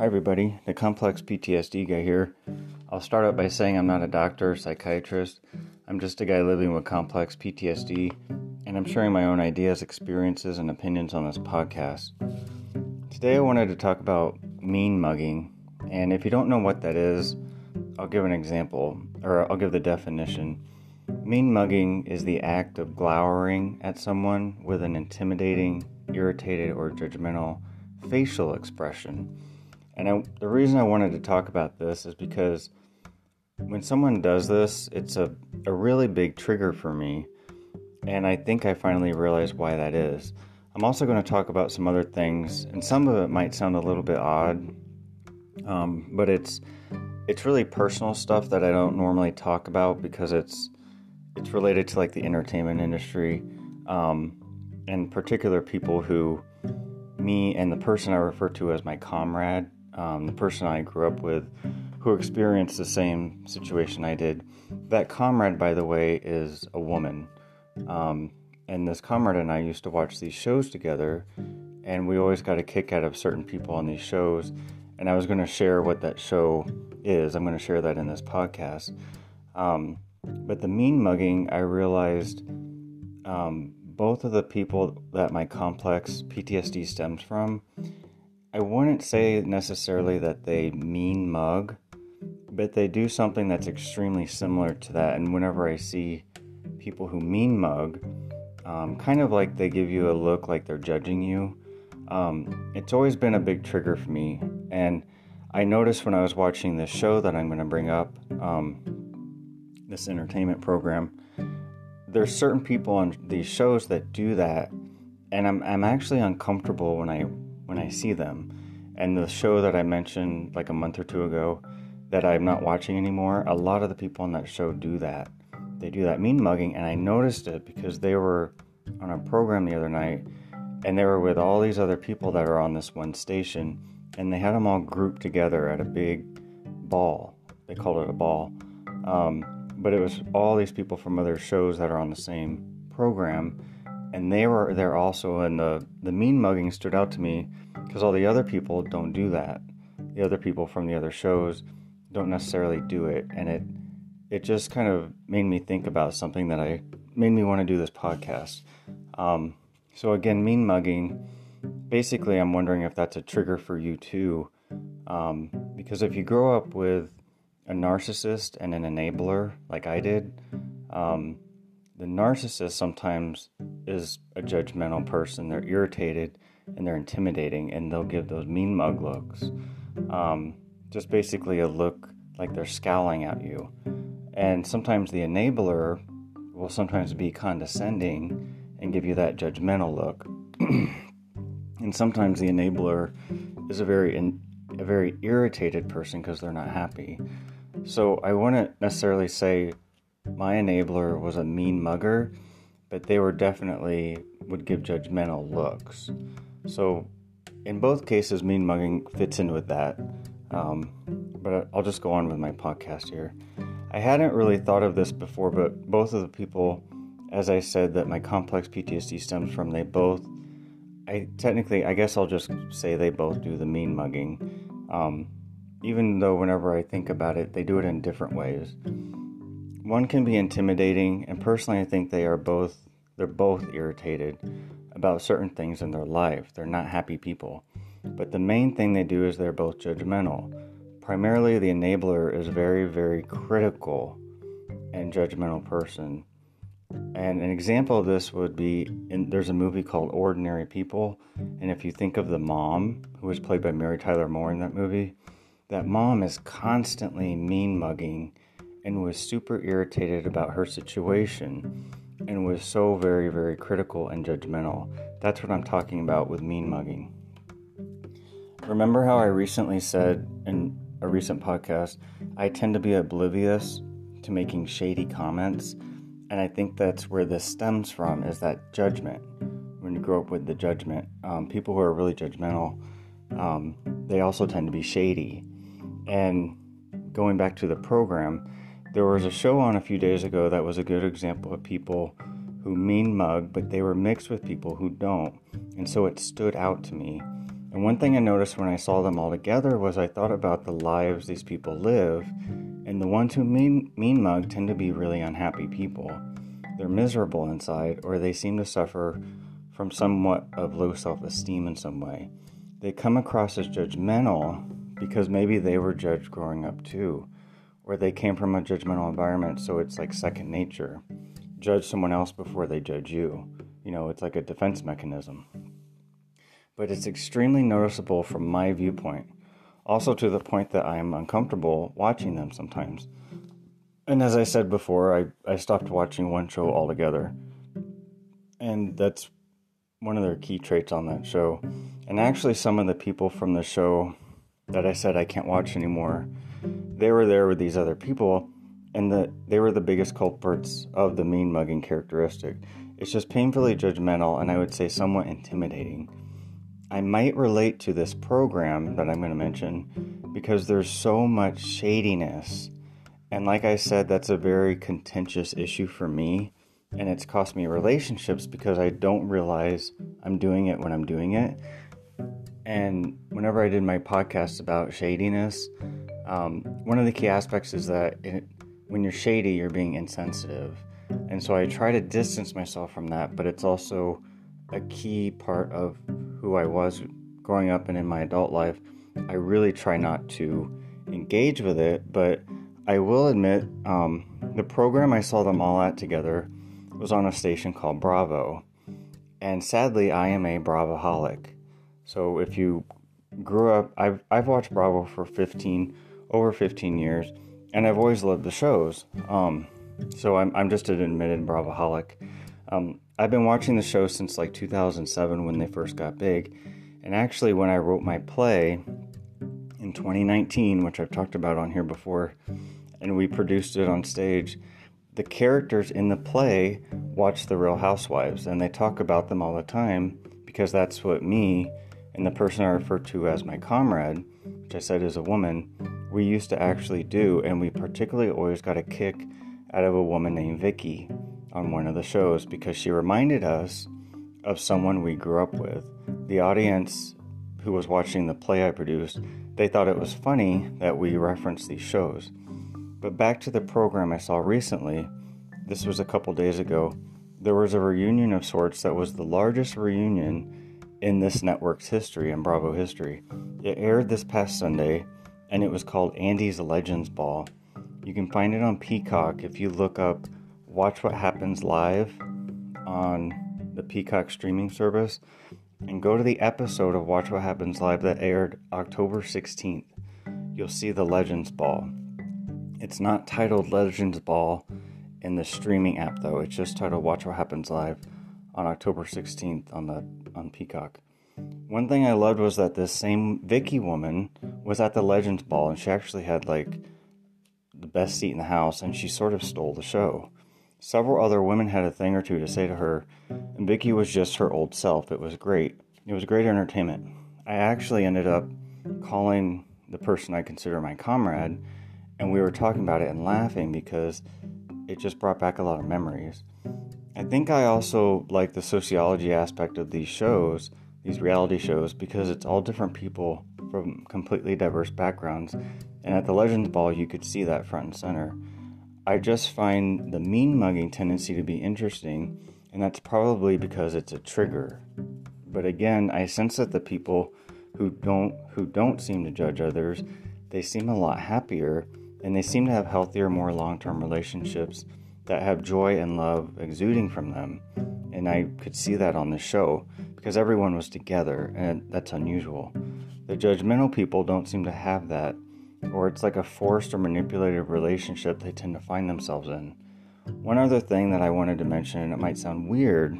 Hi, everybody. The complex PTSD guy here. I'll start out by saying I'm not a doctor or psychiatrist. I'm just a guy living with complex PTSD, and I'm sharing my own ideas, experiences, and opinions on this podcast. Today, I wanted to talk about mean mugging, and if you don't know what that is, I'll give an example, or I'll give the definition. Mean mugging is the act of glowering at someone with an intimidating, irritated, or judgmental facial expression. And I, the reason I wanted to talk about this is because when someone does this, it's a, a really big trigger for me. And I think I finally realized why that is. I'm also going to talk about some other things, and some of it might sound a little bit odd, um, but it's it's really personal stuff that I don't normally talk about because it's it's related to like the entertainment industry, um, and particular people who me and the person I refer to as my comrade, um, the person I grew up with, who experienced the same situation I did. That comrade, by the way, is a woman. Um, and this comrade and I used to watch these shows together, and we always got a kick out of certain people on these shows. And I was going to share what that show is. I'm going to share that in this podcast. Um, but the mean mugging, I realized um, both of the people that my complex PTSD stems from, I wouldn't say necessarily that they mean mug, but they do something that's extremely similar to that. And whenever I see people who mean mug, um, kind of like they give you a look like they're judging you, um, it's always been a big trigger for me. And I noticed when I was watching this show that I'm going to bring up, um, this entertainment program, there's certain people on these shows that do that, and I'm I'm actually uncomfortable when I when I see them. And the show that I mentioned like a month or two ago that I'm not watching anymore, a lot of the people on that show do that. They do that mean mugging, and I noticed it because they were on a program the other night, and they were with all these other people that are on this one station, and they had them all grouped together at a big ball. They called it a ball. Um, but it was all these people from other shows that are on the same program and they were there also and the the mean mugging stood out to me because all the other people don't do that. The other people from the other shows don't necessarily do it and it it just kind of made me think about something that i made me want to do this podcast. Um, so again mean mugging basically i'm wondering if that's a trigger for you too. Um, because if you grow up with a narcissist and an enabler like I did, um, the narcissist sometimes is a judgmental person. They're irritated and they're intimidating, and they'll give those mean mug looks. Um, just basically a look like they're scowling at you. And sometimes the enabler will sometimes be condescending and give you that judgmental look. and sometimes the enabler is a very in, a very irritated person because they're not happy. So I wouldn't necessarily say my enabler was a mean mugger, but they were definitely would give judgmental looks. So in both cases, mean mugging fits in with that. Um, but I'll just go on with my podcast here. I hadn't really thought of this before, but both of the people, as I said, that my complex PTSD stems from, they both, I technically, I guess I'll just say they both do the mean mugging. Um, even though whenever I think about it, they do it in different ways. One can be intimidating, and personally, I think they are both they're both irritated about certain things in their life. They're not happy people. But the main thing they do is they're both judgmental. Primarily, the enabler is very, very critical and judgmental person. And an example of this would be in, there's a movie called Ordinary People. And if you think of the mom, who was played by Mary Tyler Moore in that movie, that mom is constantly mean mugging and was super irritated about her situation and was so very, very critical and judgmental. That's what I'm talking about with mean mugging. Remember how I recently said in a recent podcast, I tend to be oblivious to making shady comments, and I think that's where this stems from is that judgment. When you grow up with the judgment, um, people who are really judgmental, um, they also tend to be shady and going back to the program, there was a show on a few days ago that was a good example of people who mean mug, but they were mixed with people who don't. And so it stood out to me. And one thing I noticed when I saw them all together was I thought about the lives these people live, and the ones who mean, mean mug tend to be really unhappy people. They're miserable inside, or they seem to suffer from somewhat of low self esteem in some way. They come across as judgmental because maybe they were judged growing up too, or they came from a judgmental environment, so it's like second nature. Judge someone else before they judge you. You know, it's like a defense mechanism but it's extremely noticeable from my viewpoint, also to the point that I am uncomfortable watching them sometimes. And as I said before, I, I stopped watching one show altogether. And that's one of their key traits on that show. And actually, some of the people from the show that I said I can't watch anymore, they were there with these other people, and the, they were the biggest culprits of the mean mugging characteristic. It's just painfully judgmental and I would say somewhat intimidating. I might relate to this program that I'm going to mention because there's so much shadiness. And like I said, that's a very contentious issue for me. And it's cost me relationships because I don't realize I'm doing it when I'm doing it. And whenever I did my podcast about shadiness, um, one of the key aspects is that it, when you're shady, you're being insensitive. And so I try to distance myself from that, but it's also a key part of who I was growing up and in my adult life, I really try not to engage with it. But I will admit, um, the program I saw them all at together was on a station called Bravo. And sadly, I am a Bravoholic. So if you grew up, I've, I've watched Bravo for 15, over 15 years, and I've always loved the shows. Um, so I'm, I'm just an admitted Bravoholic. Um, I've been watching the show since like 2007 when they first got big. And actually, when I wrote my play in 2019, which I've talked about on here before, and we produced it on stage, the characters in the play watch The Real Housewives and they talk about them all the time because that's what me and the person I refer to as my comrade, which I said is a woman, we used to actually do. And we particularly always got a kick out of a woman named Vicki on one of the shows because she reminded us of someone we grew up with. The audience who was watching the play I produced, they thought it was funny that we referenced these shows. But back to the program I saw recently, this was a couple days ago, there was a reunion of sorts that was the largest reunion in this network's history and Bravo history. It aired this past Sunday and it was called Andy's Legends Ball. You can find it on Peacock if you look up watch what happens live on the Peacock streaming service and go to the episode of Watch What Happens Live that aired October 16th. You'll see the Legends Ball. It's not titled Legends Ball in the streaming app though. It's just titled Watch What Happens Live on October 16th on the on Peacock. One thing I loved was that this same Vicki woman was at the Legends Ball and she actually had like the best seat in the house and she sort of stole the show. Several other women had a thing or two to say to her, and Vicki was just her old self. It was great. It was great entertainment. I actually ended up calling the person I consider my comrade, and we were talking about it and laughing because it just brought back a lot of memories. I think I also like the sociology aspect of these shows, these reality shows, because it's all different people from completely diverse backgrounds. And at the Legends Ball, you could see that front and center. I just find the mean mugging tendency to be interesting, and that's probably because it's a trigger. But again, I sense that the people who don't who don't seem to judge others, they seem a lot happier and they seem to have healthier, more long-term relationships that have joy and love exuding from them. And I could see that on the show because everyone was together and that's unusual. The judgmental people don't seem to have that or it's like a forced or manipulated relationship they tend to find themselves in. One other thing that I wanted to mention, and it might sound weird,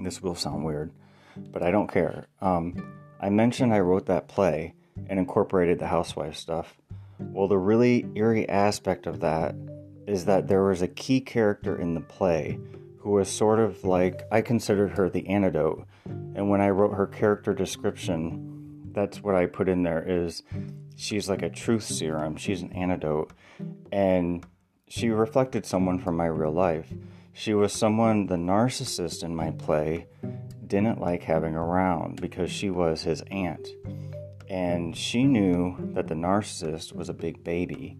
this will sound weird, but I don't care. Um, I mentioned I wrote that play and incorporated the housewife stuff. Well, the really eerie aspect of that is that there was a key character in the play who was sort of like I considered her the antidote. And when I wrote her character description, that's what I put in there is she's like a truth serum, she's an antidote. And she reflected someone from my real life. She was someone the narcissist in my play didn't like having around because she was his aunt. And she knew that the narcissist was a big baby,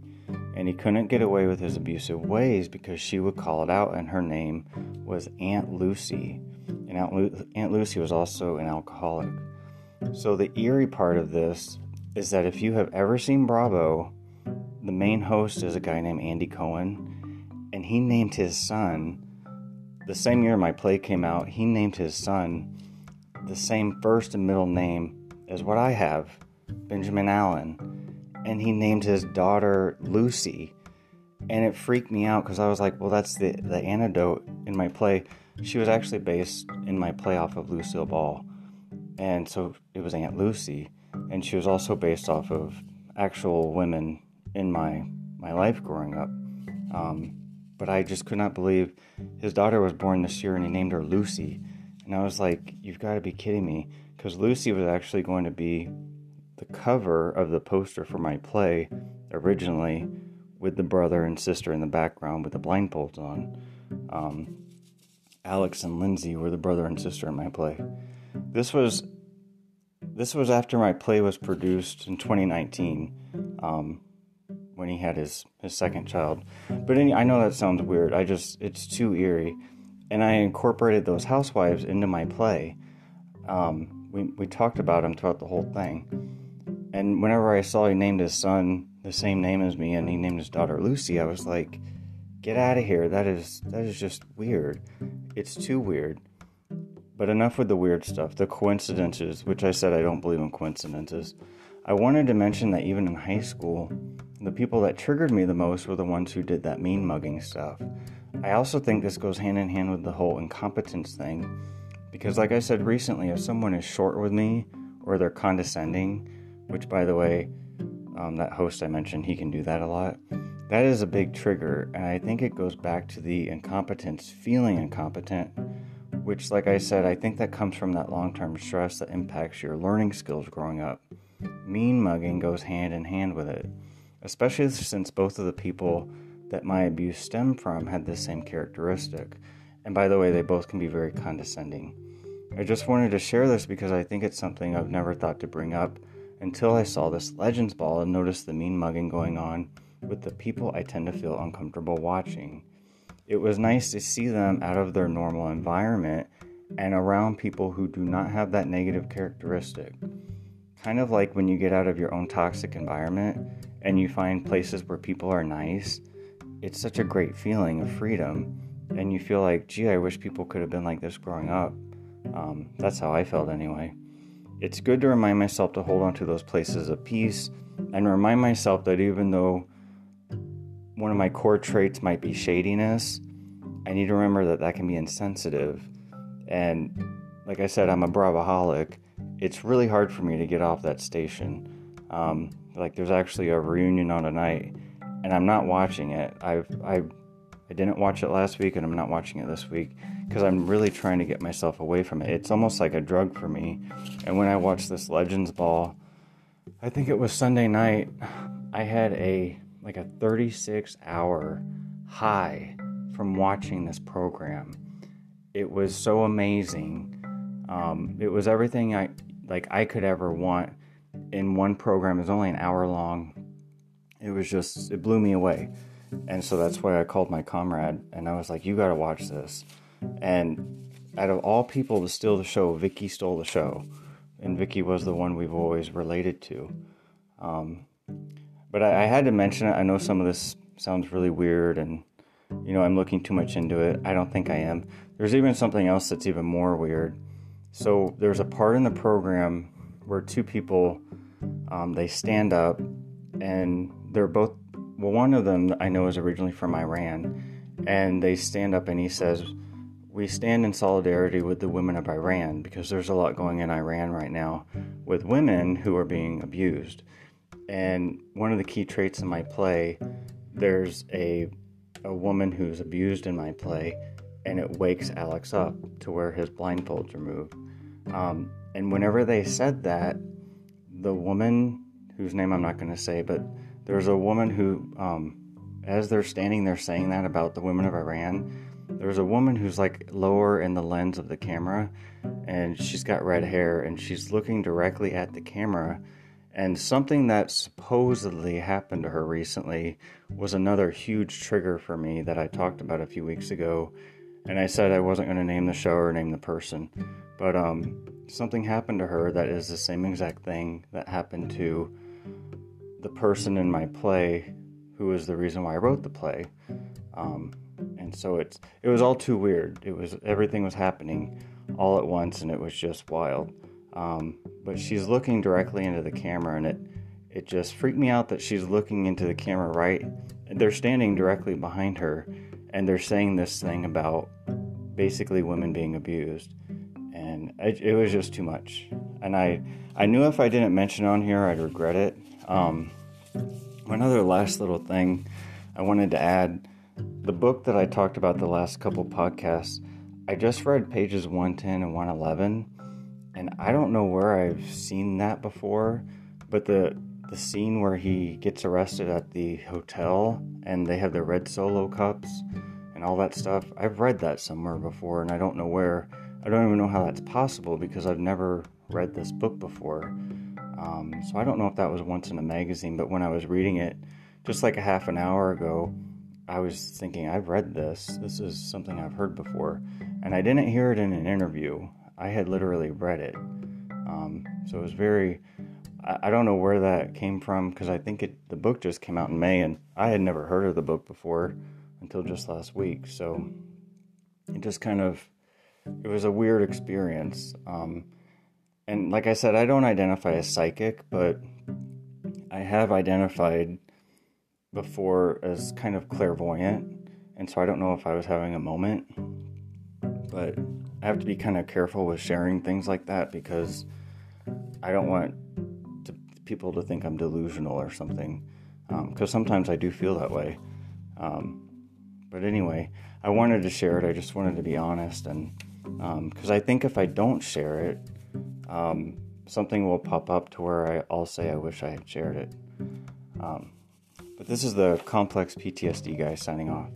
and he couldn't get away with his abusive ways because she would call it out, and her name was Aunt Lucy. And Aunt, Lu- Aunt Lucy was also an alcoholic. So, the eerie part of this is that if you have ever seen Bravo, the main host is a guy named Andy Cohen, and he named his son the same year my play came out, he named his son the same first and middle name as what I have, Benjamin Allen. And he named his daughter Lucy. And it freaked me out because I was like, well, that's the, the antidote in my play. She was actually based in my play off of Lucille Ball. And so it was Aunt Lucy. And she was also based off of actual women in my, my life growing up. Um, but I just could not believe his daughter was born this year and he named her Lucy. And I was like, you've got to be kidding me. Because Lucy was actually going to be the cover of the poster for my play originally with the brother and sister in the background with the blindfolds on. Um, Alex and Lindsay were the brother and sister in my play. This was this was after my play was produced in 2019. Um, when he had his, his second child. But any, I know that sounds weird. I just, it's too eerie. And I incorporated those housewives into my play. Um, we, we talked about them throughout the whole thing. And whenever I saw he named his son the same name as me and he named his daughter Lucy, I was like, get out of here. That is, that is just weird. It's too weird. But enough with the weird stuff, the coincidences, which I said I don't believe in coincidences. I wanted to mention that even in high school, the people that triggered me the most were the ones who did that mean mugging stuff. I also think this goes hand in hand with the whole incompetence thing, because, like I said recently, if someone is short with me or they're condescending, which, by the way, um, that host I mentioned, he can do that a lot, that is a big trigger, and I think it goes back to the incompetence, feeling incompetent, which, like I said, I think that comes from that long term stress that impacts your learning skills growing up. Mean mugging goes hand in hand with it especially since both of the people that my abuse stemmed from had the same characteristic. And by the way, they both can be very condescending. I just wanted to share this because I think it's something I've never thought to bring up until I saw this Legends Ball and noticed the mean mugging going on with the people I tend to feel uncomfortable watching. It was nice to see them out of their normal environment and around people who do not have that negative characteristic. Kind of like when you get out of your own toxic environment and you find places where people are nice, it's such a great feeling of freedom. And you feel like, gee, I wish people could have been like this growing up. Um, that's how I felt anyway. It's good to remind myself to hold on to those places of peace and remind myself that even though one of my core traits might be shadiness, I need to remember that that can be insensitive. And like I said, I'm a Bravoholic. It's really hard for me to get off that station. Um, like there's actually a reunion on tonight, and I'm not watching it. I've I I didn't watch it last week, and I'm not watching it this week because I'm really trying to get myself away from it. It's almost like a drug for me. And when I watched this Legends Ball, I think it was Sunday night, I had a like a 36 hour high from watching this program. It was so amazing. Um, it was everything I like I could ever want in one program is only an hour long. It was just, it blew me away. And so that's why I called my comrade and I was like, you got to watch this. And out of all people to steal the show, Vicki stole the show. And Vicki was the one we've always related to. Um, but I, I had to mention it. I know some of this sounds really weird and, you know, I'm looking too much into it. I don't think I am. There's even something else that's even more weird. So there's a part in the program where two people um, they stand up and they're both well one of them i know is originally from iran and they stand up and he says we stand in solidarity with the women of iran because there's a lot going in iran right now with women who are being abused. And one of the key traits in my play there's a a woman who's abused in my play and it wakes alex up to where his blindfolds are moved. Um, and whenever they said that, the woman whose name I'm not going to say, but there's a woman who, um, as they're standing there saying that about the women of Iran, there's a woman who's like lower in the lens of the camera, and she's got red hair, and she's looking directly at the camera. And something that supposedly happened to her recently was another huge trigger for me that I talked about a few weeks ago. And I said I wasn't going to name the show or name the person, but um, something happened to her that is the same exact thing that happened to the person in my play who is the reason why I wrote the play. Um, so it's it was all too weird. It was everything was happening all at once, and it was just wild. Um, but she's looking directly into the camera, and it it just freaked me out that she's looking into the camera right. They're standing directly behind her, and they're saying this thing about basically women being abused, and it, it was just too much. And I I knew if I didn't mention on here, I'd regret it. Um, one other last little thing I wanted to add the book that I talked about the last couple podcasts, I just read pages 110 and 111, and I don't know where I've seen that before, but the the scene where he gets arrested at the hotel and they have the red solo cups and all that stuff. I've read that somewhere before and I don't know where. I don't even know how that's possible because I've never read this book before. Um, so I don't know if that was once in a magazine, but when I was reading it just like a half an hour ago, I was thinking, I've read this. This is something I've heard before. And I didn't hear it in an interview. I had literally read it. Um, so it was very, I, I, don't know where that came from because I think it, the book just came out in May and I had never heard of the book before until just last week. So it just kind of, it was a weird experience. Um, and like I said, I don't identify as psychic, but I have identified before as kind of clairvoyant, and so I don't know if I was having a moment, but I have to be kind of careful with sharing things like that because I don't want to, people to think I'm delusional or something, because um, sometimes I do feel that way. Um, but anyway, I wanted to share it. I just wanted to be honest, and because um, I think if I don't share it, um, something will pop up to where I, will say I wish I had shared it. Um, but this is the complex PTSD guy signing off.